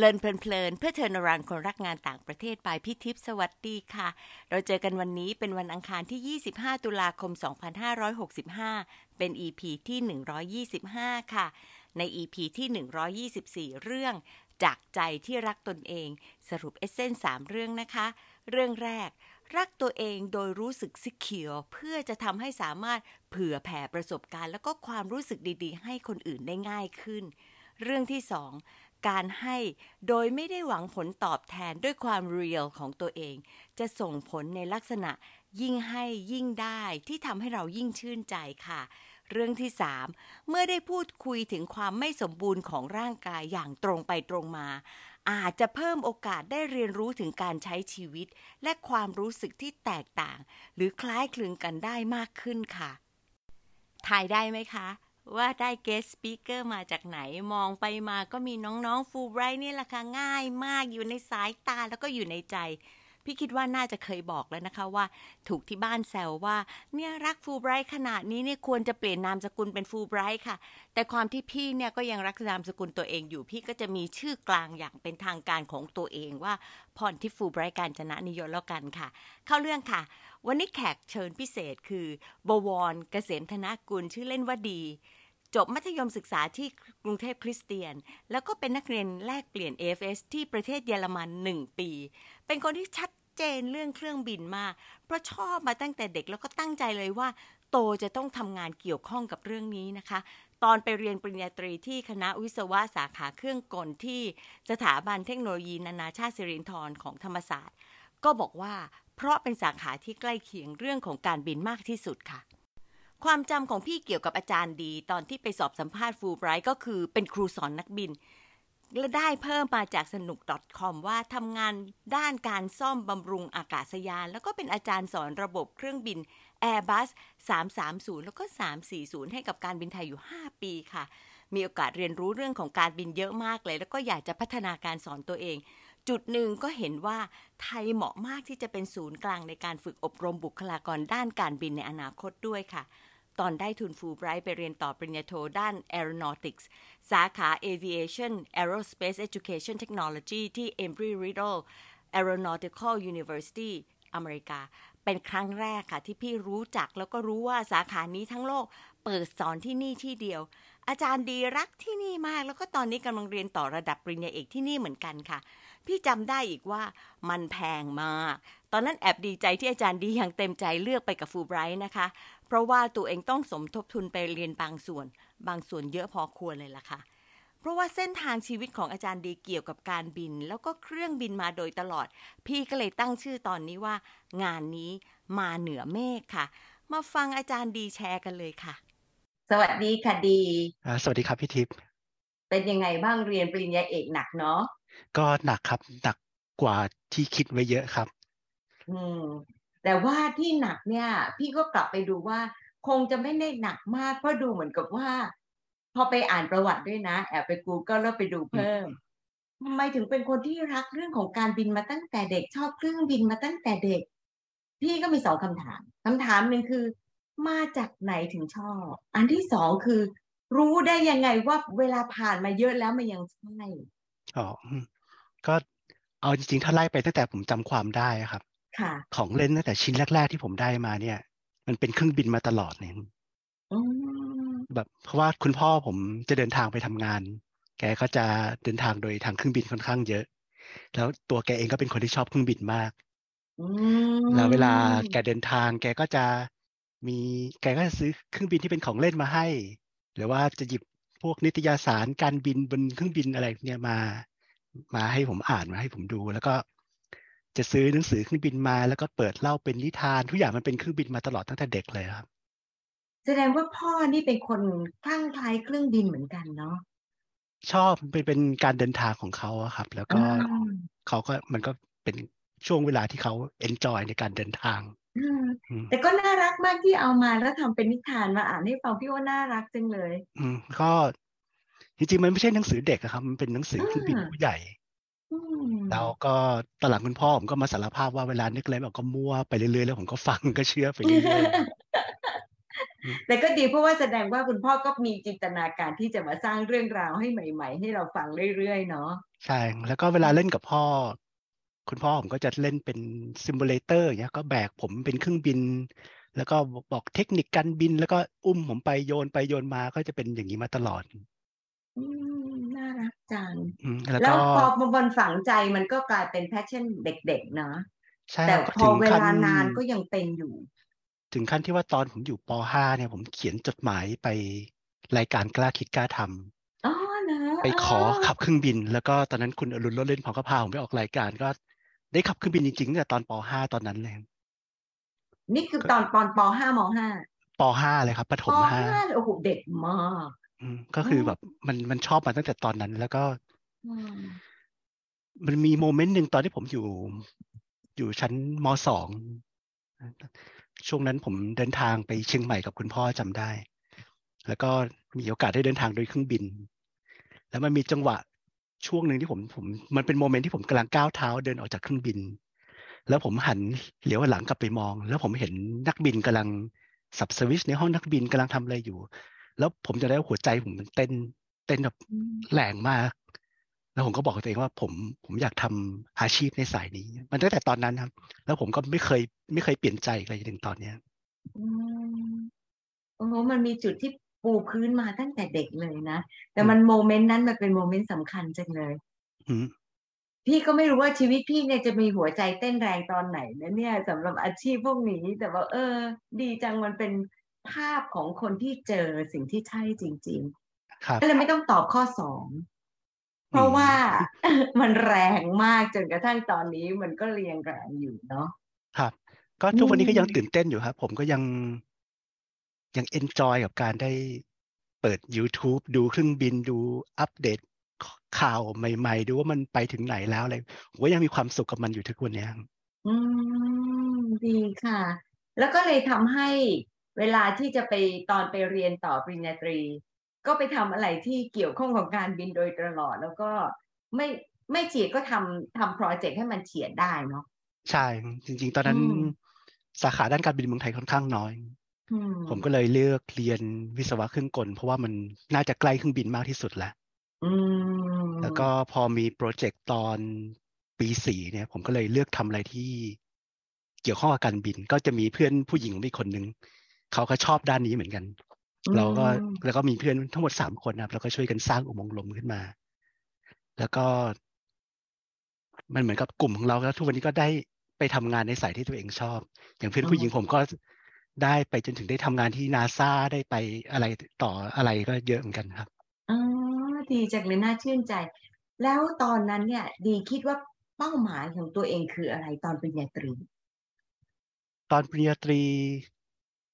เลินเพลินเพื่อเทอร์นรันคนรักงานต่างประเทศไปพี่ทิพย์สวัสดีค่ะ เราเจอกันวันนี้เป็นวันอังคารที่ 25 ตุลาคม 2565 เป็น EP ที่ 125 ค่ะ ใน EP ที่ 124 เรื่องจากใจที่รักตนเอง สรุปเอเซนสามเรื่องนะคะ เรื่องแรก รักตัวเองโดยรู้สึกซิเคียว เพื่อจะทำให้สามารถเผื่อแผ่ประสบการณ์ แล้วก็ความรู้สึกดีๆ ให้คนอื่นได้ง่ายขึ้น เรื่องที่สอง การให้โดยไม่ได้หวังผลตอบแทนด้วยความเรียลของตัวเอง จะส่งผลในลักษณะยิ่งให้ยิ่งได้ที่ทำให้เรายิ่งชื่นใจค่ะ เรื่องที่สามเมื่อได้พูดคุยถึงความไม่สมบูรณ์ของร่างกายอย่างตรงไปตรงมา อาจจะเพิ่มโอกาสได้เรียนรู้ถึงการใช้ชีวิต และความรู้สึกที่แตกต่าง หรือคล้ายคลึงกันได้มากขึ้นค่ะทายได้ไหมคะ ว่าได้เกสต์สปิเกอร์มาจากไหนมองไปมาก็มีน้องๆฟูไบรท์นี่แหละค่ะง่ายมากอยู่ในสายตาแล้วก็อยู่ในใจ พี่คิดว่าน่าจะเคยบอกแล้วนะคะว่า ถูกที่บ้านแซวว่า เนี่ยรักฟูไบรท์ขนาดนี้เนี่ยควรจะเปลี่ยนนามสกุลเป็นฟูไบรท์ค่ะ แต่ความที่พี่เนี่ยก็ยังรักนามสกุลตัวเองอยู่ พี่ก็จะมีชื่อกลางอย่างเป็นทางการของตัวเองว่าพรที่ฟูไบรท์การชนะนิยมแล้วกันค่ะ เข้าเรื่องค่ะ วันนี้แขกเชิญพิเศษคือบวรเกษมธนกุลชื่อเล่นว่าดี จบมัธยมศึกษาที่กรุงเทพคริสเตียน แล้วก็เป็นนักเรียนแลกเปลี่ยน AFS ที่ประเทศเยอรมันหนึ่งปี เป็นคนที่ชัดเจนเรื่องเครื่องบินมากเพราะชอบมาตั้งแต่เด็กแล้วก็ตั้งใจเลยว่า โตจะต้องทำงานเกี่ยวข้องกับเรื่องนี้นะคะ ตอนไปเรียนปริญญาตรีที่คณะวิศวะสาขาเครื่องกลที่สถาบันเทคโนโลยีนานาชาติสิรินธรของธรรมศาสตร์ ก็บอกว่าเพราะเป็นสาขาที่ใกล้เคียงเรื่องของการบินมากที่สุดค่ะ ความจำของพี่เกี่ยวกับอาจารย์ดี ตอนที่ไปสอบสัมภาษณ์ฟูไบรท์ก็คือเป็นครูสอนนักบิน และได้เพิ่มมาจากสนุก .com ว่าทำงานด้านการซ่อมบำรุงอากาศยาน แล้วก็เป็นอาจารย์สอนระบบเครื่องบิน Airbus 330 แล้วก็ 340 ให้กับการบินไทยอยู่ 5 ปีค่ะ มีโอกาสเรียนรู้เรื่องของการบินเยอะมากเลย แล้วก็อยากจะพัฒนาการสอนตัวเอง จุดหนึ่งก็เห็นว่าไทยเหมาะมากที่จะเป็นศูนย์กลางในการฝึกอบรมบุคลากรด้านการบินในอนาคตด้วยค่ะ ตอนได้ทุนฟูไบรท์ไปเรียนต่อปริญญาโทด้าน Aeronautics สาขา Aviation Aerospace Education Technology ที่ Embry-Riddle Aeronautical University อเมริกา เป็นครั้งแรกค่ะ ที่พี่รู้จักแล้วก็รู้ว่าสาขานี้ทั้งโลกเปิดสอนที่นี่ที่เดียว อาจารย์ดีรักที่นี่มาก แล้วก็ตอนนี้กำลังเรียนต่อระดับปริญญาเอกที่นี่เหมือนกันค่ะ พี่จำได้อีกว่ามันแพงมาก ตอนนั้นแอบดีใจที่อาจารย์ดีอย่างเต็มใจเลือกไปกับฟูไบรท์นะคะ เพราะว่าตัวเองต้องสมทบทุนไปเรียนบางส่วน บางส่วนเยอะพอควรเลยล่ะค่ะ เพราะว่าเส้นทางชีวิตของอาจารย์ดีเกี่ยวกับการบิน แล้วก็เครื่องบินมาโดยตลอด พี่ก็เลยตั้งชื่อตอนนี้ว่า งานนี้มาเหนือเมฆค่ะ มาฟังอาจารย์ดีแชร์กันเลยค่ะ สวัสดีค่ะดีสวัสดีครับพี่ทิพย์เป็นยังไงบ้างเรียนปริญญาเอกหนักเนาะก็หนักครับหนักกว่าที่คิดไว้เยอะครับ อืม แต่ว่าที่หนักเนี่ย พี่ก็กลับไปดูว่า คงจะไม่ได้หนักมากเพราะดูเหมือนกับว่า พอไปอ่านประวัติด้วยนะ แอบไปกูก็แล้วไปดูเพิ่มทำไมถึงเป็นคนที่รักเรื่องของการบินมาตั้งแต่เด็กชอบเครื่องบินมาตั้งแต่เด็ก พี่ก็มีสองคำถามคำถามหนึ่งคือ มาจากไหนถึงชอบ อันที่สองคือ รู้ได้ยังไงว่าเวลาผ่านมาเยอะแล้วมันยังใช่อ๋อก็เอาจริงๆ ถ้าไล่ไปตั้งแต่ผมจำความได้ครับ ของเล่นตั้งแต่ชิ้นแรก ๆ ที่ผมได้มาเนี่ย มันเป็นเครื่องบินมาตลอดเนี่ยแบบเพราะว่าคุณพ่อผมจะเดินทางไปทำงาน แกก็จะเดินทางโดยทางเครื่องบินค่อนข้างเยอะ แล้วตัวแกเองก็เป็นคนที่ชอบเครื่องบินมากแล้วเวลาแกเดินทาง แกก็จะมีแกก็จะซื้อเครื่องบินที่เป็นของเล่นมาให้ หรือว่าจะหยิบพวกนิตยสารการบินบนเครื่องบินอะไรเนี่ยมา มาให้ผมอ่านมาให้ผมดู แล้วก็ จะซื้อหนังสือเครื่องบินมา แล้วก็เปิดเล่าเป็นนิทาน ทุกอย่างมันเป็นเครื่องบินมาตลอดตั้งแต่เด็กเลยครับ แสดงว่าพ่อนี่เป็นคนคลั่งไคล้เครื่องบินเหมือนกันเนาะชอบเป็นเป็นการเดินทางของเขาครับ แล้วก็เขาก็มันก็เป็นช่วงเวลาที่เขาเอนจอยในการเดินทางแต่ก็น่ารักมากที่เอามาแล้วทำเป็นนิทานมาอ่านให้ฟังพี่ว่าน่ารักจังเลย อืมก็จริงๆมันไม่ใช่หนังสือเด็กครับ มันเป็นหนังสือเครื่องบินผู้ใหญ่ แล้วก็ตอนหลังคุณพ่อผมก็มาสารภาพว่า เวลานึกอะไรแบบก็มั่วไปเรื่อย ๆ แล้วผมก็ฟัง ก็เชื่อไปเรื่อยๆแต่ก็ดีเพราะว่าแสดงว่าคุณพ่อก็มีจินตนาการที่จะมาสร้างเรื่องราวให้ใหม่ ๆ ให้เราฟังเรื่อย ๆ เนาะ ใช่ แล้วก็เวลาเล่นกับพ่อ คุณพ่อผมก็จะเล่นเป็น simulator อย่างเงี้ย ก็แบกผมเป็นเครื่องบิน แล้วก็บอกเทคนิคการบิน แล้วก็อุ้มผมไปโยนไปโยนมา ก็จะเป็นอย่างนี้มาตลอด อืม น่ารักจังแล้วพอมาบนฝังใจมันก็กลายเป็น passion เด็ก ๆ เนาะแต่พอเวลานานก็ยังเป็นอยู่ ถึงขั้นที่ว่าตอนผมอยู่ ป .5 เนี่ย ผมเขียนจดหมายไปรายการกล้าคิดกล้าทำอ๋อนะไปขอขับเครื่องบิน แล้วก็ตอนนั้นคุณอรุณรถเล่นของก็พาผมไปออกรายการ ก็ได้ขับเครื่องบินจริง ๆ ตั้งแต่ตอน ป .5 ตอนนั้นเลยนี่คือตอน ตอน ป .5 ม .5 ป .5 เลยครับปฐมห้าโอ้โหเด็กมาก ก็คือแบบมันมันชอบมาตั้งแต่ตอนนั้น แล้วก็มันมีโมเมนต์หนึ่งตอนที่ผมอยู่ อยู่ชั้นมสองช่วงนั้นผมเดินทางไปเชียงใหม่กับคุณพ่อจำได้ แล้วก็มีโอกาสได้เดินทางโดยเครื่องบิน แล้วมันมีจังหวะช่วงหนึ่งที่ผมผม มันเป็นโมเมนต์ที่ผมกำลังก้าวเท้าเดินออกจากเครื่องบิน แล้วผมหันเหลียวหลังกลับไปมอง แล้วผมเห็นนักบินกำลังสับสวิชในห้องนักบินกำลังทำอะไรอยู่ แล้วผมจะได้หัวใจผมมันเต้น เต้นแบบแรงมาก แล้วผมก็บอกตัวเองว่าผมผมอยากทำอาชีพในสายนี้ มันตั้งแต่ตอนนั้นครับ แล้วผมก็ไม่เคยไม่เคยเปลี่ยนใจเลยถึงตอนเนี้ยโอ้โหมันมีจุดที่ปูพื้นมาตั้งแต่เด็กเลยนะ แต่มันโมเมนต์นั้นมันเป็นโมเมนต์สำคัญจังเลยพี่ก็ไม่รู้ว่าชีวิตพี่เนี่ยจะมีหัวใจเต้นแรงตอนไหนนะเนี่ยสำหรับอาชีพพวกนี้ แต่ว่า เออ ดีจังมันเป็น ภาพของคนที่เจอสิ่งที่ใช่จริงๆก็เลยไม่ต้องตอบข้อสองเพราะว่ามันแรงมากจนกระทั่งตอนนี้มันก็เรียงแรงอยู่เนาะครับ ก็ทุกวันนี้ก็ยังตื่นเต้นอยู่ครับ ผมก็ยังยังเอนจอยกับการได้เปิด YouTube ดูเครื่องบินดูอัปเดตข่าวใหม่ ๆ ดูว่ามันไปถึงไหนแล้วอะไรผมก็ยังมีความสุขกับมันอยู่ทุกวันนี้อืมดีค่ะ แล้วก็เลยทำให้ เวลาที่จะไปตอนไปเรียนต่อปริญญาตรี ก็ไปทำอะไรที่เกี่ยวข้องกับการบินโดยตลอด แล้วก็ไม่ไม่เฉียดก็ทำทำโปรเจกต์ให้มันเฉียดได้เนาะใช่ จริง ๆ ตอนนั้นสาขาด้านการบินเมืองไทยค่อนข้างน้อยผมก็เลยเลือกเรียนวิศวะเครื่องกล เพราะว่ามันน่าจะใกล้เครื่องบินมากที่สุดแหละแล้วก็พอมีโปรเจกต์ตอนปีสี่เนี่ย ผมก็เลยเลือกทำอะไรที่เกี่ยวข้องกับการบิน ก็จะมีเพื่อนผู้หญิงอีกคนนึง เขาก็ชอบด้านนี้เหมือนกัน เราก็แล้วก็มีเพื่อนทั้งหมดสามคนนะครับแล้วก็ช่วยกันสร้างอุโมงค์ลมขึ้นมา แล้วก็มันเหมือนกับกลุ่มของเราแล้วทุกวันนี้ก็ได้ไปทำงานในสายที่ตัวเองชอบ อย่างเพื่อนผู้หญิงผมก็ได้ไปจนถึงได้ทำงานที่นาซาได้ไปอะไรต่ออะไรก็เยอะเหมือนกันครับอ๋อดีจังเลยน่าชื่นใจ แล้วตอนนั้นเนี่ย ดีคิดว่าเป้าหมายของตัวเองคืออะไรตอนปริญญาตรี ตอนปริญญาตรี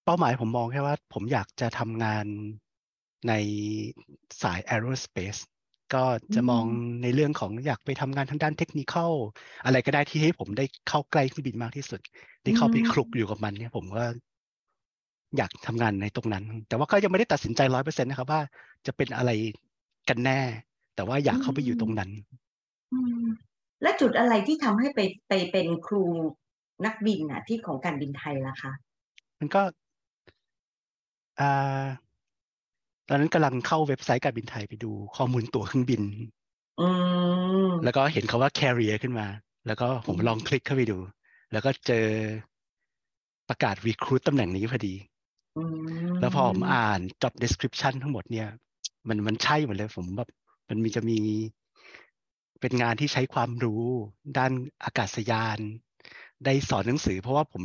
เป้าหมายผมมองแค่ว่า ผมอยากจะทำงานในสาย aerospace ก็จะมองในเรื่องของอยากไปทำงานทางด้านเทคนิคอะไรก็ได้ที่ให้ผมได้เข้าใกล้เครื่องบินมากที่สุดได้เข้าไปคลุกอยู่กับมันเนี่ยผมก็อยากทำงานในตรงนั้น แต่ว่าก็ยังไม่ได้ตัดสินใจร้อยเปอร์เซ็นต์นะครับว่าจะเป็นอะไรกันแน่ แต่ว่าอยากเข้าไปอยู่ตรงนั้น และจุดอะไรที่ทำให้ไปไปเป็นครูนักบินอะที่ของการบินไทยล่ะคะ มันก็ อ่าตอนนั้นกำลังเข้าเว็บไซต์การบินไทยไปดูข้อมูลตั๋วเครื่องบินแล้วก็เห็นคาว่า carrier ขึ้นมา แล้วก็ผมลองคลิกเข้าไปดู แล้วก็เจอประกาศ recruit ตำแหน่งนี้พอดี แล้วพอผมอ่าน job description ทั้งหมดเนี่ย มันมันใช่หมดเลยผมแบบมันมีจะมีเป็นงานที่ใช้ความรู้ ด้านอากาศยาน ได้สอนหนังสือ เพราะว่าผม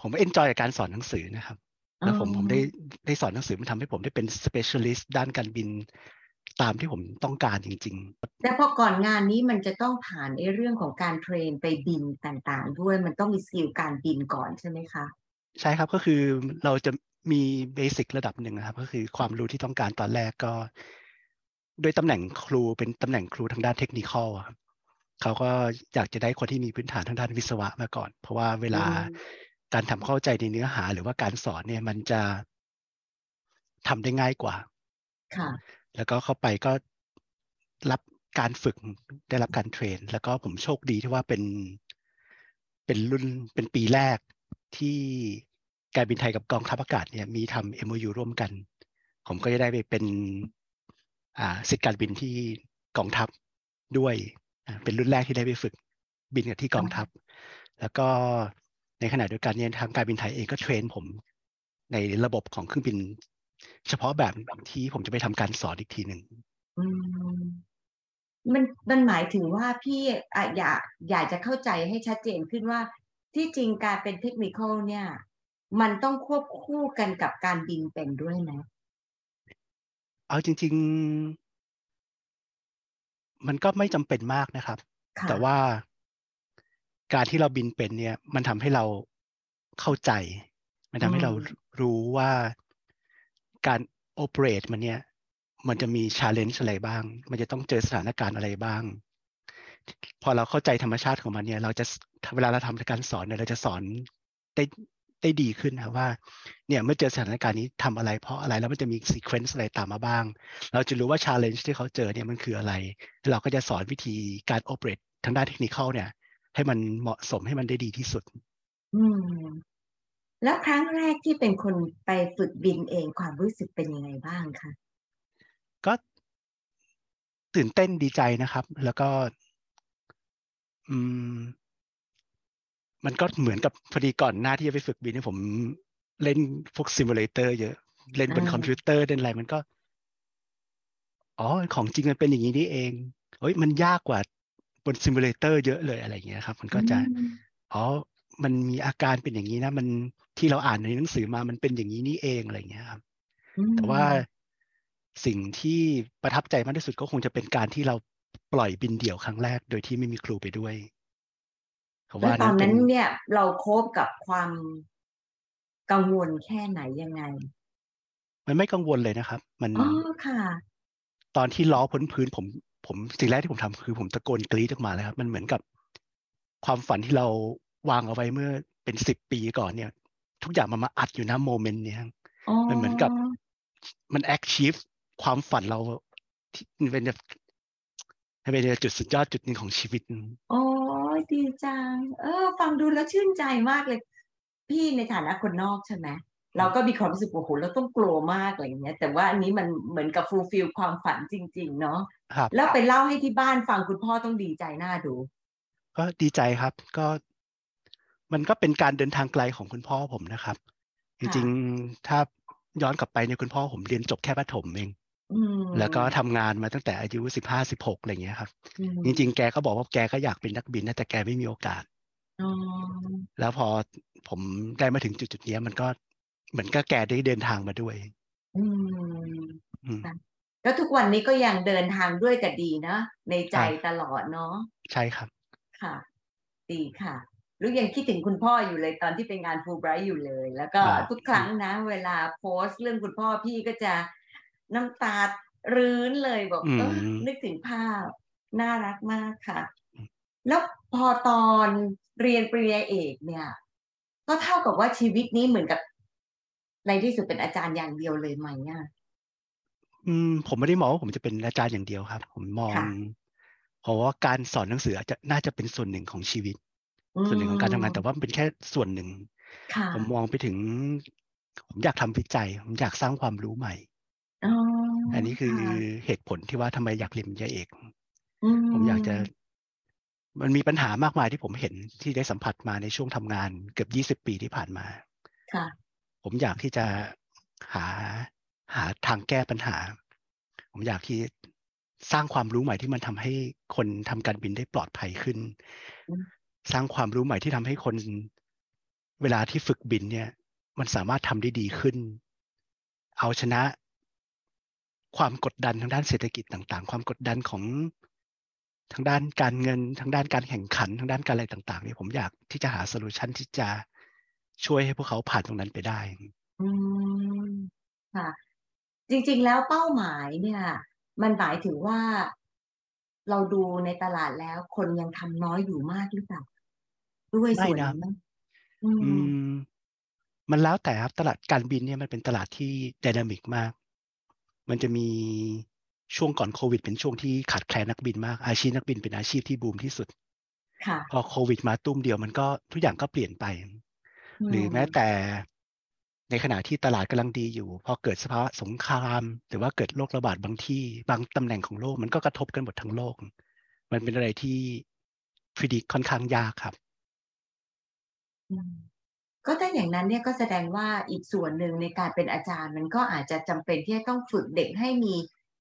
ผมเอนจอยกับการสอนหนังสือนะครับ แล้วผมผมได้ได้สอนหนังสือมันทำให้ผมได้เป็น specialist ด้านการบินตามที่ผมต้องการจริง ๆแต่พอก่อนงานนี้มันจะต้องผ่านในเรื่องของการ train ไปบินต่างๆ ด้วยมันต้องมี skill การบินก่อนใช่ไหมคะ ใช่ครับก็คือเราจะมี basic ระดับหนึ่งนะครับ ก็คือความรู้ที่ต้องการตอนแรกก็ด้วยตำแหน่งครูเป็นตำแหน่งครูทางด้าน technical ครับเขาก็อยากจะได้คนที่มีพื้นฐานทางด้านวิศวะมาก่อน เพราะว่าเวลา การทำเข้าใจในเนื้อหาหรือว่าการสอนเนี่ยมันจะทำได้ง่ายกว่า ค่ะ แล้วก็เข้าไปก็รับการฝึกได้รับการเทรน แล้วก็ผมโชคดีที่ว่าเป็นเป็นรุ่นเป็นปีแรกที่การบินไทยกับกองทัพอากาศเนี่ยมีทำ MOU ร่วมกัน ผมก็จะได้ไปเป็นอ่าสิทธิการบินที่กองทัพด้วยเป็นรุ่นแรกที่ได้ไปฝึกบินกับที่กองทัพ แล้วก็ ในขณะเดียวกันเนี่ยทางการบินไทยเองก็เทรนผมในระบบของเครื่องบิน เฉพาะแบบที่ผมจะไปทำการสอนอีกทีหนึ่งมันมันหมายถึงว่าพี่อยากอยากจะเข้าใจให้ชัดเจนขึ้นว่าที่จริงการเป็นเทคนิคเนี่ย มันต้องควบคู่กันกับการบินเป็นด้วยนะเอาจริง ๆ มันก็ไม่จำเป็นมากนะครับ แต่ว่า การที่เราบินเป็นเนี่ย มันทำให้เราเข้าใจ มันทำให้เรารู้ว่าการ operate มันเนี่ย มันจะมี challenge อะไรบ้าง มันจะต้องเจอสถานการณ์อะไรบ้าง พอเราเข้าใจธรรมชาติของมันเนี่ย เราจะเวลาเราทำการสอนเนี่ยเราจะสอนได้ได้ดีขึ้นนะว่า เนี่ยเมื่อเจอสถานการณ์นี้ทำอะไรเพราะอะไรแล้วมันจะมี sequence อะไรตามมาบ้าง เราจะรู้ว่าชาเลนจ์ที่เขาเจอเนี่ยมันคืออะไร เราก็จะสอนวิธีการโอเปเรตทางด้านเทคนิคเนี่ย ให้มันเหมาะสมให้มันได้ดีที่สุด อืม แล้วครั้งแรกที่เป็นคนไปฝึกบินเองความรู้สึกเป็นยังไงบ้างคะก็ตื่นเต้นดีใจนะครับ แล้วก็ อืม มันก็เหมือนกับพอดีก่อนหน้าที่จะไปฝึกบินเนี่ยผมเล่นพวก simulator เยอะ เล่นบนคอมพิวเตอร์เล่นอะไรมันก็อ๋อ ของจริงมันเป็นอย่างนี้นี่เอง เฮ้ย มันยากกว่า บน simulator เยอะเลยอะไรเงี้ยครับ มันก็จะอ๋อมันมีอาการเป็นอย่างนี้นะ มันที่เราอ่านในหนังสือมามันเป็นอย่างนี้นี่เองอะไรเงี้ยครับ แต่ว่าสิ่งที่ประทับใจมากที่สุดก็คงจะเป็นการที่เราปล่อยบินเดี่ยวครั้งแรก โดยที่ไม่มีครูไปด้วยแล้วตอนนั้นเนี่ย เรา cope กับความกังวลแค่ไหนยังไง มันไม่กังวลเลยนะครับ มันอ๋อค่ะ ตอนที่ล้อพ้นพื้นผม ผมสิ่งแรกที่ผมทำคือผมตะโกนกรี๊ดออกมาเลยครับ มันเหมือนกับความฝันที่เราวางเอาไว้เมื่อเป็นสิบปีก่อนเนี่ย ทุกอย่างมันมาอัดอยู่ณ moment เนี่ยมันเหมือนกับมัน achieve ความฝันเราที่เป็นแบบเป็นจุดสุดยอดจุดหนึ่งของชีวิต โอ้ดีจัง เออ ฟังดูแล้วชื่นใจมากเลย พี่ในฐานะคนนอกใช่ไหม เราก็มีความรู้สึกโอ้โหเราต้องกลัวมากอะไรอย่างเงี้ย แต่ว่าอันนี้มันเหมือนกับฟูลฟิลความฝันจริง ๆ เนาะแล้วไปเล่าให้ที่บ้านฟังคุณพ่อต้องดีใจหน้าดู ก็ดีใจครับ ก็ มันก็เป็นการเดินทางไกลของคุณพ่อผมนะครับ จริงๆถ้าย้อนกลับไปเนี่ยคุณพ่อผมเรียนจบแค่ประถมเองแล้วก็ทำงานมาตั้งแต่อายุสิบห้าสิบหกอะไรเงี้ยครับ จริง ๆ แกก็บอกว่าแกก็อยากเป็นนักบินนะแต่แกไม่มีโอกาสแล้วพอผมได้มาถึงจุดๆนี้มันก็ เหมือนก็แกได้เดินทางมาด้วยแล้วทุกวันนี้ก็ยังเดินทางด้วยกันดีนะในใจตลอดเนาะใช่ครับ ค่ะ ดีค่ะลูกยังคิดถึงคุณพ่ออยู่เลยตอนที่เป็นงานฟูไบรท์อยู่เลย แล้วก็ทุกครั้งนะ เวลาโพสต์เรื่องคุณพ่อพี่ก็จะน้ำตารื้นเลยบอกเออนึกถึงภาพ น่ารักมากค่ะ แล้วพอตอนเรียนปริญญาเอกเนี่ย ก็เท่ากับว่าชีวิตนี้เหมือนกับ ในที่สุดเป็นอาจารย์อย่างเดียวเลยไหมอะอืมผมไม่ได้มองว่าผมจะเป็นอาจารย์อย่างเดียวครับ ผมมองเพราะว่าการสอนหนังสืออาจจะน่าจะเป็นส่วนหนึ่งของชีวิต ส่วนหนึ่งของการทำงานแต่ว่าเป็นแค่ส่วนหนึ่งผมมองไปถึง ผมอยากทำวิจัย ผมอยากสร้างความรู้ใหม่อันนี้คือเหตุผลที่ว่าทำไมอยากเรียนปริญญาเอกผมอยากจะ มันมีปัญหามากมายที่ผมเห็นที่ได้สัมผัสมาในช่วงทำงานเกือบยี่สิบปีที่ผ่านมาค่ะ ผมอยากที่จะหาหาทางแก้ปัญหา ผมอยากที่สร้างความรู้ใหม่ที่มันทำให้คนทำการบินได้ปลอดภัยขึ้น สร้างความรู้ใหม่ที่ทำให้คนเวลาที่ฝึกบินเนี่ย มันสามารถทำได้ดีขึ้น เอาชนะ ความกดดันทางด้านเศรษฐกิจต่าง ๆ ความกดดันของทางด้านการเงินทางด้านการแข่งขันทางด้านการอะไรต่างๆเนี่ยผมอยากที่จะหาโซลูชันที่จะ ช่วยให้พวกเขาผ่านตรงนั้นไปได้ อืมค่ะ จริง ๆ แล้วเป้าหมายเนี่ย มันหมายถึงว่า เราดูในตลาดแล้วคนยังทำน้อยอยู่มากหรือเปล่าด้วยส่วนนั้นอืมมันแล้วแต่ครับตลาดการบินเนี่ยมันเป็นตลาดที่ดินามิกมาก มันจะมีช่วงก่อนโควิด เป็นช่วงที่ขาดแคลนนักบินมาก อาชีพนักบินเป็นอาชีพที่บูมที่สุด พอโควิดมาตุ้มเดียวมันก็ทุกอย่างก็เปลี่ยนไป หรือแม้แต่ในขณะที่ตลาดกำลังดีอยู่ พอเกิดสภาวะสงคราม หรือว่าเกิดโรคระบาดบางที่ บางตำแหน่งของโลกมันก็กระทบกันหมดทั้งโลก มันเป็นอะไรที่พิจิตค่อนข้างยากครับ ก็ถ้าอย่างนั้นเนี่ยก็แสดงว่าอีกส่วนหนึ่งในการเป็นอาจารย์ มันก็อาจจะจำเป็นที่จะต้องฝึกเด็กให้มี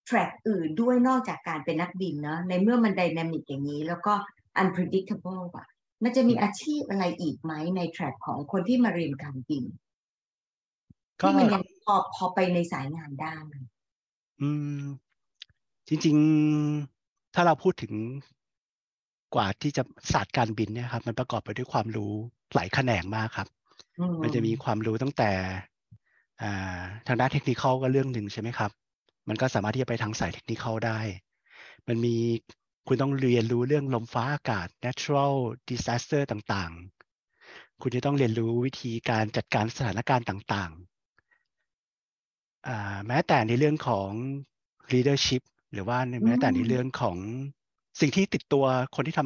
แทร็กอื่นด้วยนอกจากการเป็นนักบินเนาะในเมื่อมันดินามิกอย่างนี้ แล้วก็ unpredictable อะ มันจะมีอาชีพอะไรอีกไหมในแทร็กของคนที่มาเรียนการบินที่มันยังพอพอไปในสายงานได้อืม จริง ๆ ถ้าเราพูดถึงกว่าที่จะศาสตร์การบินเนี่ยครับ มันประกอบไปด้วยความรู้หลายแขนงมากครับ มันจะมีความรู้ตั้งแต่ทางด้านเทคนิคก็เรื่องหนึ่งใช่ไหมครับ มันก็สามารถที่จะไปทางสายเทคนิคได้ มันมี คุณต้องเรียนรู้เรื่องลมฟ้าอากาศ natural disaster ต่างๆ คุณจะต้องเรียนรู้วิธีการจัดการสถานการณ์ต่างๆ แม้แต่ในเรื่องของ leadership หรือว่าแม้แต่ในเรื่องของสิ่งที่ติดตัวคนที่ท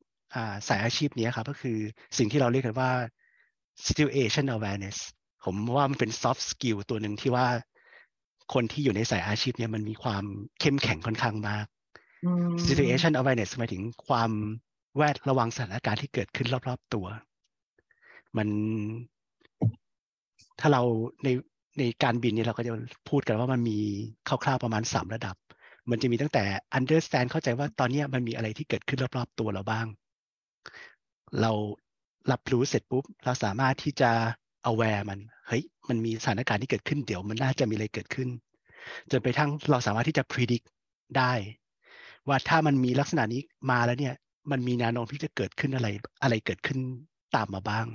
ำสายอาชีพนี้ครับ ก็คือสิ่งที่เราเรียกกันว่า situation awareness ผมว่ามันเป็น soft skill ตัวหนึ่งที่ว่าคนที่อยู่ในสายอาชีพนี้มันมีความเข้มแข็งค่อนข้างมาก situation awareness หมายถึงความแวดระวังสถานการณ์ที่เกิดขึ้นรอบๆตัว มันถ้าเราในในการบินเนี่ยเราก็จะพูดกันว่ามันมีคร่าวๆประมาณสามระดับ มันจะมีตั้งแต่ understand เข้าใจว่าตอนนี้มันมีอะไรที่เกิดขึ้นรอบๆตัวเราบ้าง เรารับรู้เสร็จปุ๊บ เราสามารถที่จะ aware มัน เฮ้ย มันมีสถานการณ์ที่เกิดขึ้นเดี๋ยวมันน่าจะมีอะไรเกิดขึ้น จนไปทั้งเราสามารถที่จะ predict ได้ ว่าถ้ามันมีลักษณะนี้มาแล้วเนี่ย มันมีแนวโน้มที่จะเกิดขึ้นอะไรอะไรเกิดขึ้นตามมาบ้าง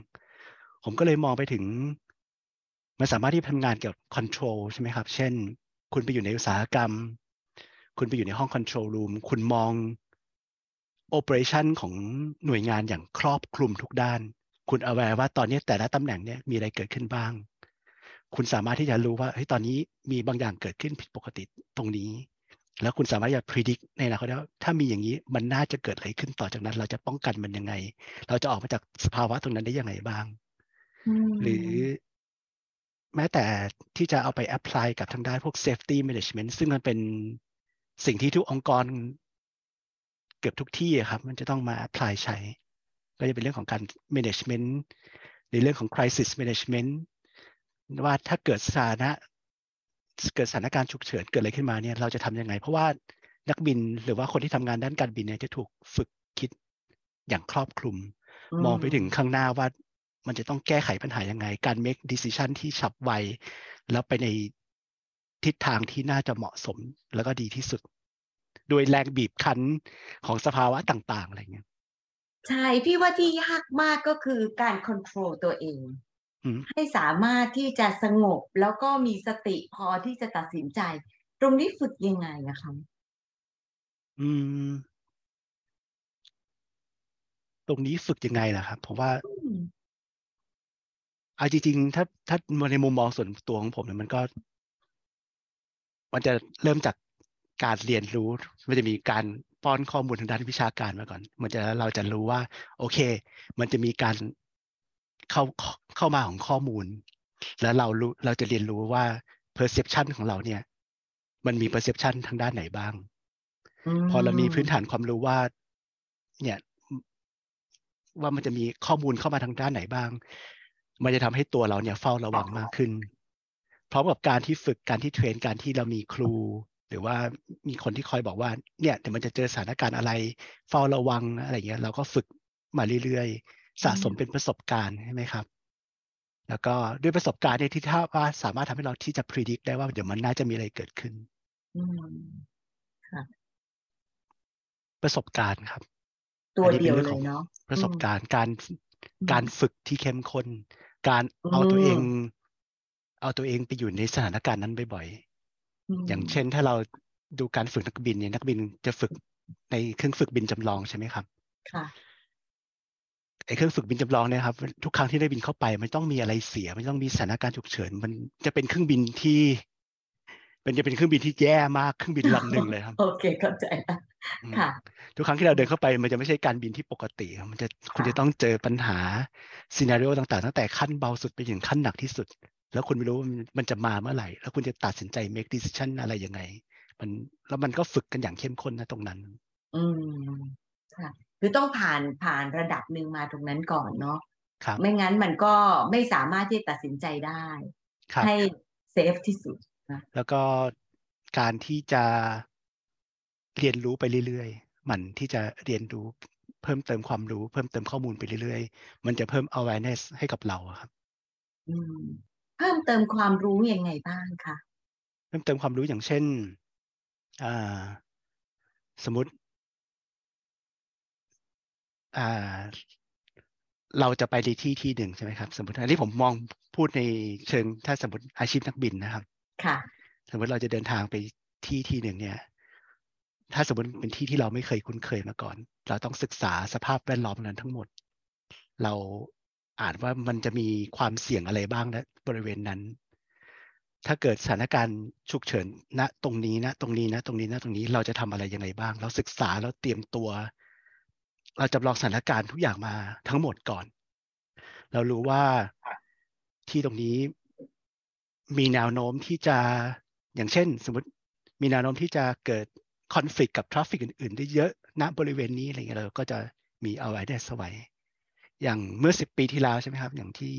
ผมก็เลยมองไปถึง มันสามารถที่ทำงานเกี่ยวกับ control ใช่ไหมครับ เช่น คุณไปอยู่ในอุตสาหกรรม คุณไปอยู่ในห้อง control room คุณมองโอเปอเรชันของหน่วยงานอย่างครอบคลุมทุกด้าน คุณเอาไว้ว่าตอนนี้แต่ละตำแหน่งเนี่ยมีอะไรเกิดขึ้นบ้าง คุณสามารถที่จะรู้ว่าเฮ้ยตอนนี้มีบางอย่างเกิดขึ้นผิดปกติตรงนี้ แล้วคุณสามารถจะพิจิตรในอนาคตว่าถ้ามีอย่างนี้มันน่าจะเกิดอะไรขึ้นต่อจากนั้น เราจะป้องกันมันยังไง เราจะออกมาจากสภาวะตรงนั้นได้ยังไงบ้าง หรือแม้แต่ที่จะเอาไปแอพพลายกับทางด้านพวก safety management ซึ่งมันเป็นสิ่งที่ทุกองค์กร เกือบทุกที่ครับ มันจะต้องมา apply ใช้ ก็จะเป็นเรื่องของการ management ในเรื่องของ crisis management ว่าถ้าเกิดสถานะ เกิดสถานการณ์ฉุกเฉินเกิดอะไรขึ้นมาเนี่ยเราจะทํำยังไง เพราะว่านักบินหรือว่าคนที่ทำงานด้านการบินเนี่ยจะถูกฝึกคิดอย่างครอบคลุม มองไปถึงข้างหน้าว่ามันจะต้องแก้ไขปัญหายังไง การ make decision ที่ฉับไว แล้วไปในทิศทางที่น่าจะเหมาะสมแล้วก็ดีที่สุด โดยแรงบีบคั้นของสภาวะต่าง ๆ อะไรเงี้ย ใช่ พี่ว่าที่ยากมากก็คือการควบคุมตัวเอง ให้สามารถที่จะสงบแล้วก็มีสติพอที่จะตัดสินใจ ตรงนี้ฝึกยังไงอะคะอืม ตรงนี้ฝึกยังไงล่ะครับผมว่าเอาจริงๆถ้าถ้าในมุมมองส่วนตัวของผมเนี่ยมันก็ มันจะเริ่มจากการเรียนรู้ มันจะมีการป้อนข้อมูลทางด้านวิชาการมาก่อน มันจะเราจะรู้ว่า โอเค มันจะมีการ เข้าเข้ามาของข้อมูล แล้วเรารู้เราจะเรียนรู้ว่า perception ของเราเนี่ย มันมี perception ทางด้านไหนบ้าง พอเรามีพื้นฐานความรู้ว่า เนี่ย ว่ามันจะมีข้อมูลเข้ามาทางด้านไหนบ้าง มันจะทำให้ตัวเราเนี่ยเฝ้าระวังมากขึ้น พร้อมกับการที่ฝึกการที่เทรนการที่เรามีครู หรือว่ามีคนที่คอยบอกว่า เนี่ยเดี๋ยวมันจะเจอสถานการณ์อะไร เฝ้าระวังอะไรเงี้ย เราก็ฝึกมาเรื่อยๆ สะสมเป็นประสบการณ์ใช่ไหมครับ แล้วก็ด้วยประสบการณ์เนี่ยที่ถ้าว่าสามารถทำให้เราที่จะพิจิตรได้ว่าเดี๋ยวมันน่าจะมีอะไรเกิดขึ้นประสบการณ์ครับ ตัวเดียวเลยเนาะประสบการณ์การการฝึกที่เข้มข้นการเอาตัวเอง เอาตัวเองไปอยู่ในสถานการณ์นั้นบ่อยอย่างเช่น ถ้าเราดูการฝึกนักบินเนี่ยนักบินจะฝึกในเครื่องฝึกบินจำลองใช่ไหมครับ ค่ะ ไอ้เครื่องฝึกบินจำลองเนี่ยครับทุกครั้งที่ได้บินเข้าไป มันต้องมีอะไรเสีย มันต้องมีสถานการณ์ฉุกเฉิน มันจะเป็นเครื่องบินที่มันจะเป็นเครื่องบินที่แย่มากเครื่องบินลำหนึ่งเลยครับ โอเคเข้าใจค่ะ ทุกครั้งที่เราเดินเข้าไปมันจะไม่ใช่การบินที่ปกติมันจะคุณจะต้องเจอปัญหาซีนารีโอต่างๆ ตั้งแต่ขั้นเบาสุดไปถึงขั้นหนักที่สุด แล้วคุณไม่รู้มันจะมาเมื่อไหร่ แล้วคุณจะตัดสินใจ make decision อะไรยังไง มันแล้วมันก็ฝึกกันอย่างเข้มข้นนะตรงนั้น อืมค่ะ คือต้องผ่านผ่านระดับหนึ่งมาตรงนั้นก่อนเนาะครับไม่งั้นมันก็ไม่สามารถที่ตัดสินใจได้ ให้เซฟที่สุดนะแล้วก็การที่จะเรียนรู้ไปเรื่อยๆ มันที่จะเรียนรู้เพิ่มเติมความรู้เพิ่มเติมข้อมูลไปเรื่อยๆ มันจะเพิ่ม awareness ให้กับเราครับเพิ่มเติมความรู้ยังไงบ้างคะเพิ่มเติมความรู้อย่างเช่นสมมติ เราจะไปในที่ที่หนึ่งใช่ไหมครับ สมมติอันนี้ผมมองพูดในเชิงถ้าสมมติอาชีพนักบินนะครับ ค่ะ สมมติเราจะเดินทางไปที่ที่หนึ่งเนี่ย ถ้าสมมติเป็นที่ที่เราไม่เคยคุ้นเคยมาก่อน เราต้องศึกษาสภาพแวดล้อมนั้นทั้งหมด เราอ่านว่ามันจะมีความเสี่ยงอะไรบ้างนะบริเวณนั้น ถ้าเกิดสถานการณ์ฉุกเฉินณตรงนี้นะตรงนี้นะตรงนี้นะตรงนี้เราจะทำอะไรยังไงบ้าง เราศึกษาแล้วเตรียมตัว เราจำลองสถานการณ์ทุกอย่างมาทั้งหมดก่อน เรารู้ว่าที่ตรงนี้มีแนวโน้มที่จะอย่างเช่น สมมติมีแนวโน้มที่จะเกิดคอนฟ lict กับทราฟฟิกอื่นๆ ได้เยอะณบริเวณนี้อะไรเงี้ยเราก็จะมีเอาไว้ได้สวัยอย่างเมื่อสิบปีที่แล้วใช่ไหมครับ อย่างที่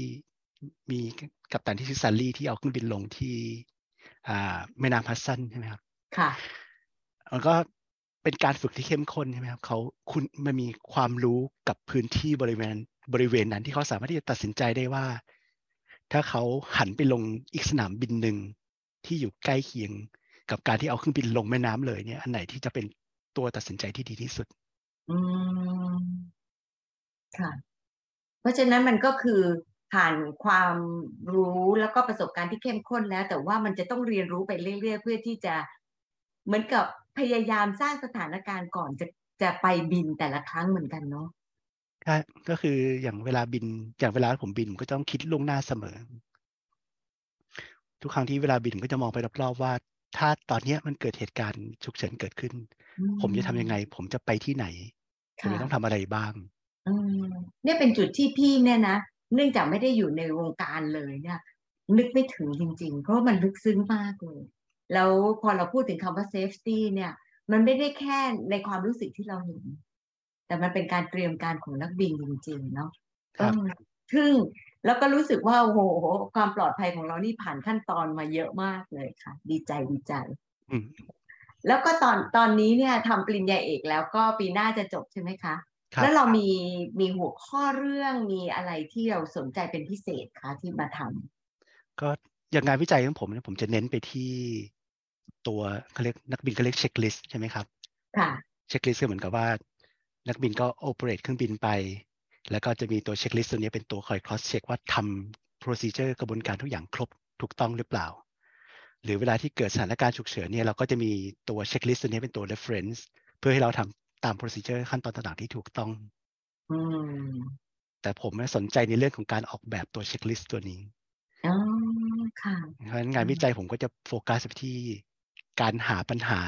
มีกัปตันที่ชื่อ Sully ที่เอาเครื่องบินลงที่แม่น้ำฮัดสันใช่ไหมครับ ค่ะมันก็ เป็นการฝึกที่เข้มข้นใช่ไหมครับเขาคุณมันมีความรู้กับพื้นที่บริเวณบริเวณนั้นที่เขาสามารถที่จะตัดสินใจได้ว่า ถ้าเขาหันไปลงอีกสนามบินหนึ่งที่อยู่ใกล้เคียงกับการที่เอาเครื่องบินลงแม่น้ำเลยเนี่ย อันไหนที่จะเป็นตัวตัดสินใจที่ดีที่สุด อืมค่ะ เพราะฉะนั้นมันก็คือผ่านความรู้แล้วก็ประสบการณ์ที่เข้มข้นแล้ว แต่ว่ามันจะต้องเรียนรู้ไปเรื่อยๆเพื่อที่จะเหมือนกับ พยายามสร้างสถานการณ์ก่อนจะจะไปบินแต่ละครั้งเหมือนกันเนาะใช่ก็คืออย่างเวลาบินอย่างเวลาผมบินผมก็ต้องคิดล่วงหน้าเสมอ ทุกครั้งที่เวลาบินก็จะมองไปรอบๆว่า ถ้าตอนนี้มันเกิดเหตุการณ์ฉุกเฉินเกิดขึ้น ผมจะทำยังไง ผมจะไปที่ไหนผมจะต้องทำอะไรบ้างเนี่ยเป็นจุดที่พี่เนี่ยนะเนื่องจากไม่ได้อยู่ในวงการเลยเนี่ย นึกไม่ถึงจริง ๆ เพราะมันลึกซึ้งมากเลย แล้วพอเราพูดถึงคำว่า safety เนี่ย มันไม่ได้แค่ในความรู้สึกที่เราเห็น แต่มันเป็นการเตรียมการของนักบินจริงๆเนาะซึ่งแล้วก็รู้สึกว่าโอ้โหความปลอดภัยของเรานี่ผ่านขั้นตอนมาเยอะมากเลยค่ะ ดีใจดีใจ แล้วก็ตอนตอนนี้เนี่ยทำปริญญาเอกแล้วก็ปีหน้าจะจบใช่ไหมคะแล้วเรามีมีหัวข้อเรื่องมีอะไรที่เราสนใจเป็นพิเศษคะที่มาทำก็อย่างงานวิจัยของผมเนี่ยผมจะเน้นไปที่ ตัวเขาเรียกนักบินเขาเรียก checklist ใช่ไหมครับค่ะ checklist ก็เหมือนกับว่า นักบินก็ operate เครื่องบินไป แล้วก็จะมีตัว checklist ตัวนี้เป็นตัวคอย cross-check ว่าทำ procedure กระบวนการทุกอย่างครบถูกต้องหรือเปล่า หรือเวลาที่เกิดสถานการณ์ฉุกเฉินเนี่ยเราก็จะมีตัว checklist ตัวนี้เป็นตัว reference เพื่อให้เราทำตาม procedure ขั้นตอนต่างๆที่ถูกต้องแต่ผมสนใจในเรื่องของการออกแบบตัว checklist ตัวนี้อ๋อค่ะเพราะฉะนั้นงานวิจัยผมก็จะโฟกัสไปที่ การหาปัญหา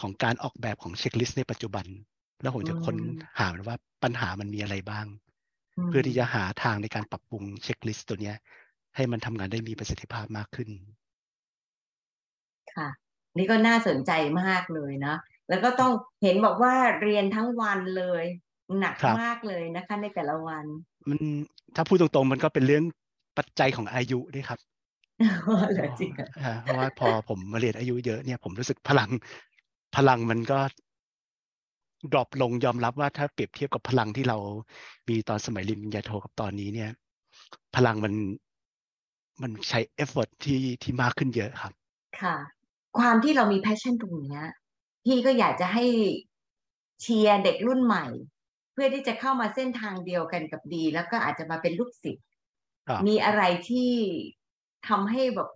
ของการออกแบบของ checklist ในปัจจุบัน แล้วผมจะค้นหาว่าปัญหามันมีอะไรบ้าง เพื่อที่จะหาทางในการปรับปรุง checklist ตัวนี้ให้มันทำงานได้มีประสิทธิภาพมากขึ้น ค่ะ นี่ก็น่าสนใจมากเลยนะแล้วก็ต้องเห็นบอกว่าเรียนทั้งวันเลย หนักมากเลยนะคะ ในแต่ละวัน มันถ้าพูดตรงๆ มันก็เป็นเรื่องปัจจัยของอายุด้วยครับ เหรอจริงเพราะว่าพอผมมาเรียนอายุเยอะเนี่ยผมรู้สึกพลังพลังมันก็ดรอปลงยอมรับว่าถ้าเปรียบเทียบกับพลังที่เรามีตอนสมัยเรียนปริญญาโทกับตอนนี้เนี่ย พลังมันมันใช้ effort ที่ที่มากขึ้นเยอะครับ ค่ะ ความที่เรามี passion ตรงนี้พี่ก็อยากจะให้เชียร์เด็กรุ่นใหม่ เพื่อที่จะเข้ามาเส้นทางเดียวกันกับดี แล้วก็อาจจะมาเป็นลูกศิษย์มีอะไรที่ ทำให้แบบ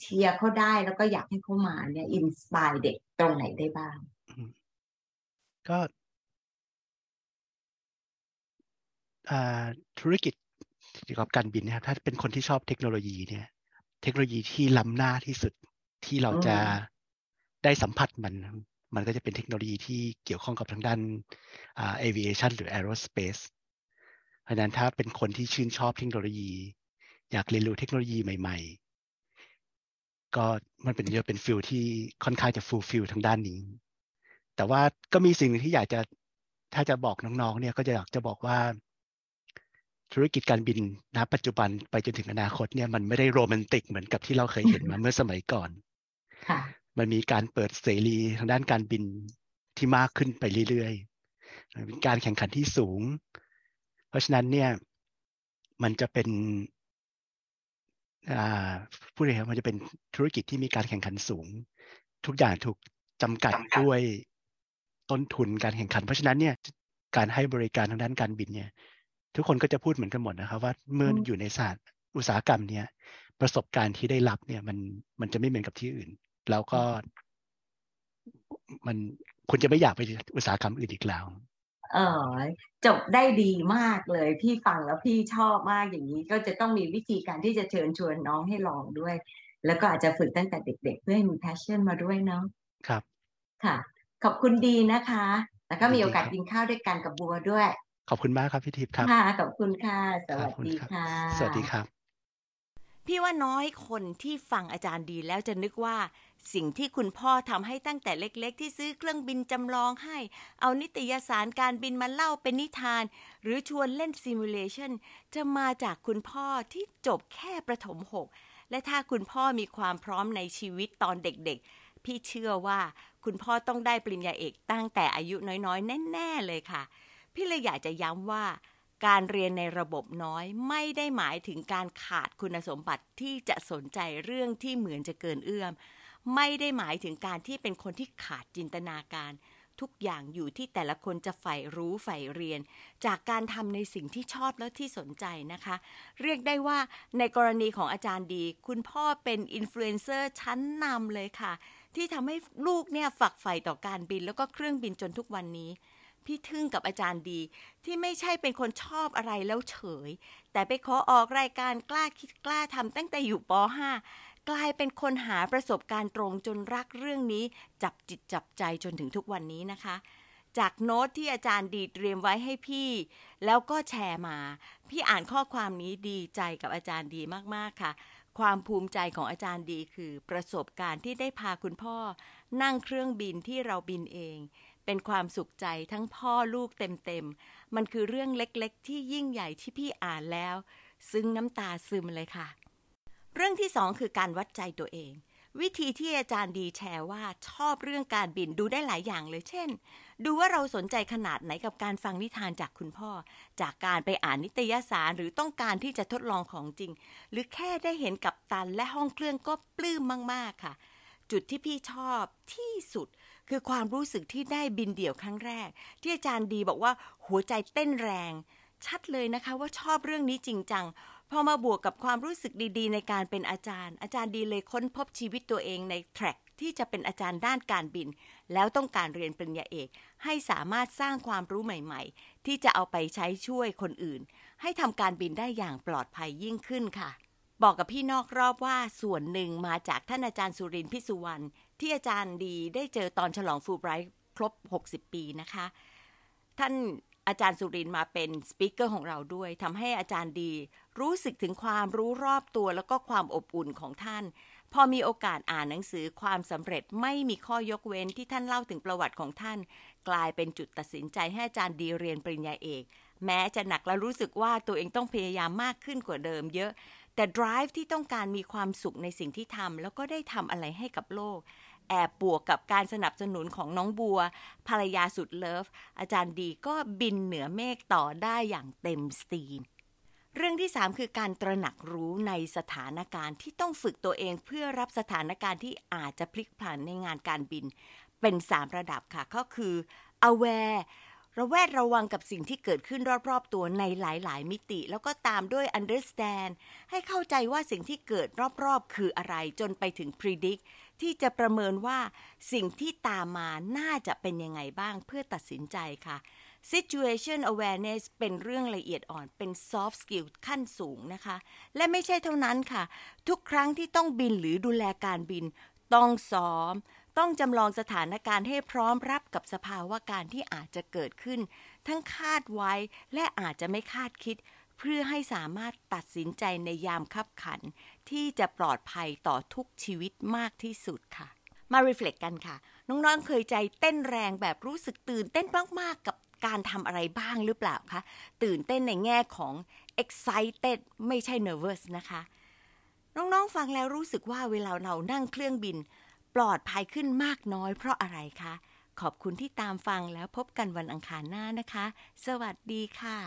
เชียร์เขาได้แล้วก็อยากให้เขามาเนี่ย inspire เด็กตรงไหนได้บ้าง ก็ธุรกิจเกี่ยวกับการบินนะครับ ถ้าเป็นคนที่ชอบเทคโนโลยีเนี่ย เทคโนโลยีที่ล้ำหน้าที่สุดที่เราจะได้สัมผัสมัน มันก็จะเป็นเทคโนโลยีที่เกี่ยวข้องกับทางด้าน aviation หรือ aerospace เพราะนั้นถ้าเป็นคนที่ชื่นชอบเทคโนโลยี อยากเรียนรู้เทคโนโลยีใหม่ ๆ ก็มันเป็นเยอะเป็น field ที่ค่อนข้างจะ fulfill ทางด้านนี้ แต่ว่าก็มีสิ่งหนึ่งที่อยากจะถ้าจะบอกน้องๆ เนี่ยก็จะอยากจะบอกว่า ธุรกิจการบินณปัจจุบันไปจนถึงอนาคตเนี่ยมันไม่ได้โรแมนติกเหมือนกับที่เราเคยเห็นมาเมื่อสมัยก่อนมันมีการเปิดเสรีทางด้านการบินที่มากขึ้นไปเรื่อยๆมีการแข่งขันที่สูง เพราะฉะนั้นเนี่ย มันจะเป็น ผู้เรียนมันจะเป็นธุรกิจที่มีการแข่งขันสูง ทุกอย่างถูกจำกัดด้วยต้นทุนการแข่งขัน เพราะฉะนั้นเนี่ยการให้บริการทางด้านการบินเนี่ย ทุกคนก็จะพูดเหมือนกันหมดนะครับ ว่าเมื่ออยู่ในศาสตร์อุตสาหกรรมเนี่ย ประสบการณ์ที่ได้รับเนี่ยมันมันจะไม่เหมือนกับที่อื่น แล้วก็ มันคุณจะไม่อยากไปอุตสาหกรรมอื่นอีกแล้ว เออจบได้ดีมากเลย พี่ฟังแล้วพี่ชอบมากอย่างนี้ก็จะต้องมีวิธีการที่จะเชิญชวนน้องให้ลองด้วย แล้วก็อาจจะฝึกตั้งแต่เด็ก ๆ เพื่อให้มี passion มาด้วยเนาะครับค่ะ ขอบคุณดีนะคะ แล้วก็มีโอกาสกินข้าวด้วยกันกับบัวด้วย ขอบคุณมากครับพี่ทิพย์ครับค่ะขอบคุณค่ะ สวัสดีค่ะ สวัสดีครับ พี่ว่าน้อยคนที่ฟังอาจารย์ดีแล้วจะนึกว่า สิ่งที่คุณพ่อทำให้ตั้งแต่เล็กๆ ที่ซื้อเครื่องบินจำลองให้ เอานิตยสารการบินมาเล่าเป็นนิทาน หรือชวนเล่น simulationจะมาจากคุณพ่อที่จบแค่ประถมหกและถ้าคุณพ่อมีความพร้อมในชีวิตตอนเด็กๆ พี่เชื่อว่าคุณพ่อต้องได้ปริญญาเอกตั้งแต่อายุน้อยๆ แน่ ๆ เลยค่ะ พี่เลยอยากจะย้ำว่า การเรียนในระบบน้อยไม่ได้หมายถึงการขาดคุณสมบัติที่จะสนใจเรื่องที่เหมือนจะเกินเอื้อม ไม่ได้หมายถึงการที่เป็นคนที่ขาดจินตนาการ ทุกอย่างอยู่ที่แต่ละคนจะใฝ่รู้ใฝ่เรียน จากการทำในสิ่งที่ชอบและที่สนใจนะคะ เรียกได้ว่าในกรณีของอาจารย์ดี คุณพ่อเป็นอินฟลูเอนเซอร์ชั้นนำเลยค่ะ ที่ทำให้ลูกเนี่ยฝักใฝ่ต่อการบินแล้วก็เครื่องบินจนทุกวันนี้ พี่ทึ่งกับอาจารย์ดี ที่ไม่ใช่เป็นคนชอบอะไรแล้วเฉย แต่ไปขอออกรายการกล้าคิดกล้าทำตั้งแต่อยู่ป .5 กลายเป็นคนหาประสบการณ์ตรงจนรักเรื่องนี้ จับจิตจับใจจนถึงทุกวันนี้นะคะ จากโน้ตที่อาจารย์ดีเตรียมไว้ให้พี่ แล้วก็แชร์มา พี่อ่านข้อความนี้ดีใจกับอาจารย์ดีมากๆค่ะความภูมิใจของอาจารย์ดีคือประสบการณ์ที่ได้พาคุณพ่อ นั่งเครื่องบินที่เราบินเอง เป็นความสุขใจทั้งพ่อลูกเต็มๆ มันคือเรื่องเล็กๆ ที่ยิ่งใหญ่ที่พี่อ่านแล้ว ซึ้งน้ำตาซึมเลยค่ะ เรื่องที่สองคือการวัดใจตัวเองวิธีที่อาจารย์ดีแชร์ว่าชอบเรื่องการบินดูได้หลายอย่างเลยเช่น ดูว่าเราสนใจขนาดไหนกับการฟังนิทานจากคุณพ่อ จากการไปอ่านนิตยสารหรือต้องการที่จะทดลองของจริง หรือแค่ได้เห็นกับตันและห้องเครื่องก็ปลื้มมาก ๆ ค่ะ จุดที่พี่ชอบที่สุด คือความรู้สึกที่ได้บินเดี่ยวครั้งแรก ที่อาจารย์ดีบอกว่าหัวใจเต้นแรง ชัดเลยนะคะว่าชอบเรื่องนี้จริงจังพอมาบวกกับความรู้สึกดีๆ ในการเป็นอาจารย์ อาจารย์ดีเลยค้นพบชีวิตตัวเองในแทร็กที่จะเป็นอาจารย์ด้านการบิน แล้วต้องการเรียนปริญญาเอก ให้สามารถสร้างความรู้ใหม่ ๆ ที่จะเอาไปใช้ช่วยคนอื่น ให้ทำการบินได้อย่างปลอดภัยยิ่งขึ้นค่ะ บอกกับพี่นอกรอบว่าส่วนหนึ่งมาจากท่านอาจารย์สุรินทร์พิสุวรรณ ที่อาจารย์ดีได้เจอตอนฉลองฟูไบรท์ครบ 60 ปีนะคะ ท่านอาจารย์สุรินมาเป็นสปิเกอร์ของเราด้วยทำให้อาจารย์ดี รู้สึกถึงความรู้รอบตัวแล้วก็ความอบอุ่นของท่าน พอมีโอกาสอ่านหนังสือความสำเร็จไม่มีข้อยกเว้นที่ท่านเล่าถึงประวัติของท่าน กลายเป็นจุดตัดสินใจให้อาจารย์ดีเรียนปริญญาเอก แม้จะหนักและรู้สึกว่าตัวเองต้องพยายามมากขึ้นกว่าเดิมเยอะแต่ drive ที่ต้องการมีความสุขในสิ่งที่ทำแล้วก็ได้ทำอะไรให้กับโลก แอบบวกกับการสนับสนุนของน้องบัว ภรรยาสุดเลิฟ อาจารย์ดีก็บินเหนือเมฆต่อได้อย่างเต็มสตรีม เรื่องที่ 3 คือการตระหนักรู้ในสถานการณ์ที่ต้องฝึกตัวเองเพื่อรับสถานการณ์ที่อาจจะพลิกผันในงานการบิน เป็น 3 ระดับค่ะ ก็คือ aware ระแวดระวังกับสิ่งที่เกิดขึ้นรอบๆ ตัวในหลายๆ มิติ แล้วก็ตามด้วย understand ให้เข้าใจว่าสิ่งที่เกิดรอบๆ คืออะไรจนไปถึง predict ที่จะประเมินว่าสิ่งที่ตามมาน่าจะเป็นยังไงบ้างเพื่อตัดสินใจค่ะ situation awareness เป็นเรื่องละเอียดอ่อนเป็น soft skill ขั้นสูงนะคะ และไม่ใช่เท่านั้นค่ะ ทุกครั้งที่ต้องบินหรือดูแลการบิน ต้องซ้อม ต้องจำลองสถานการณ์ให้พร้อมรับกับสภาวะการที่อาจจะเกิดขึ้น ทั้งคาดไว้และอาจจะไม่คาดคิด เพื่อให้สามารถตัดสินใจในยามคับขัน ที่จะปลอดภัยต่อทุกชีวิตมากที่สุดค่ะ มารีเฟล็กกันค่ะ น้องๆเคยใจเต้นแรงแบบรู้สึกตื่นเต้นมากๆกับการทำอะไรบ้างหรือเปล่าคะตื่นเต้นในแง่ของ excited ไม่ใช่ nervous นะคะ น้องๆฟังแล้วรู้สึกว่าเวลาเรานั่งเครื่องบิน ปลอดภัยขึ้นมากน้อยเพราะอะไรคะขอบคุณที่ตามฟังแล้วพบกันวันอังคารหน้านะคะ สวัสดีค่ะ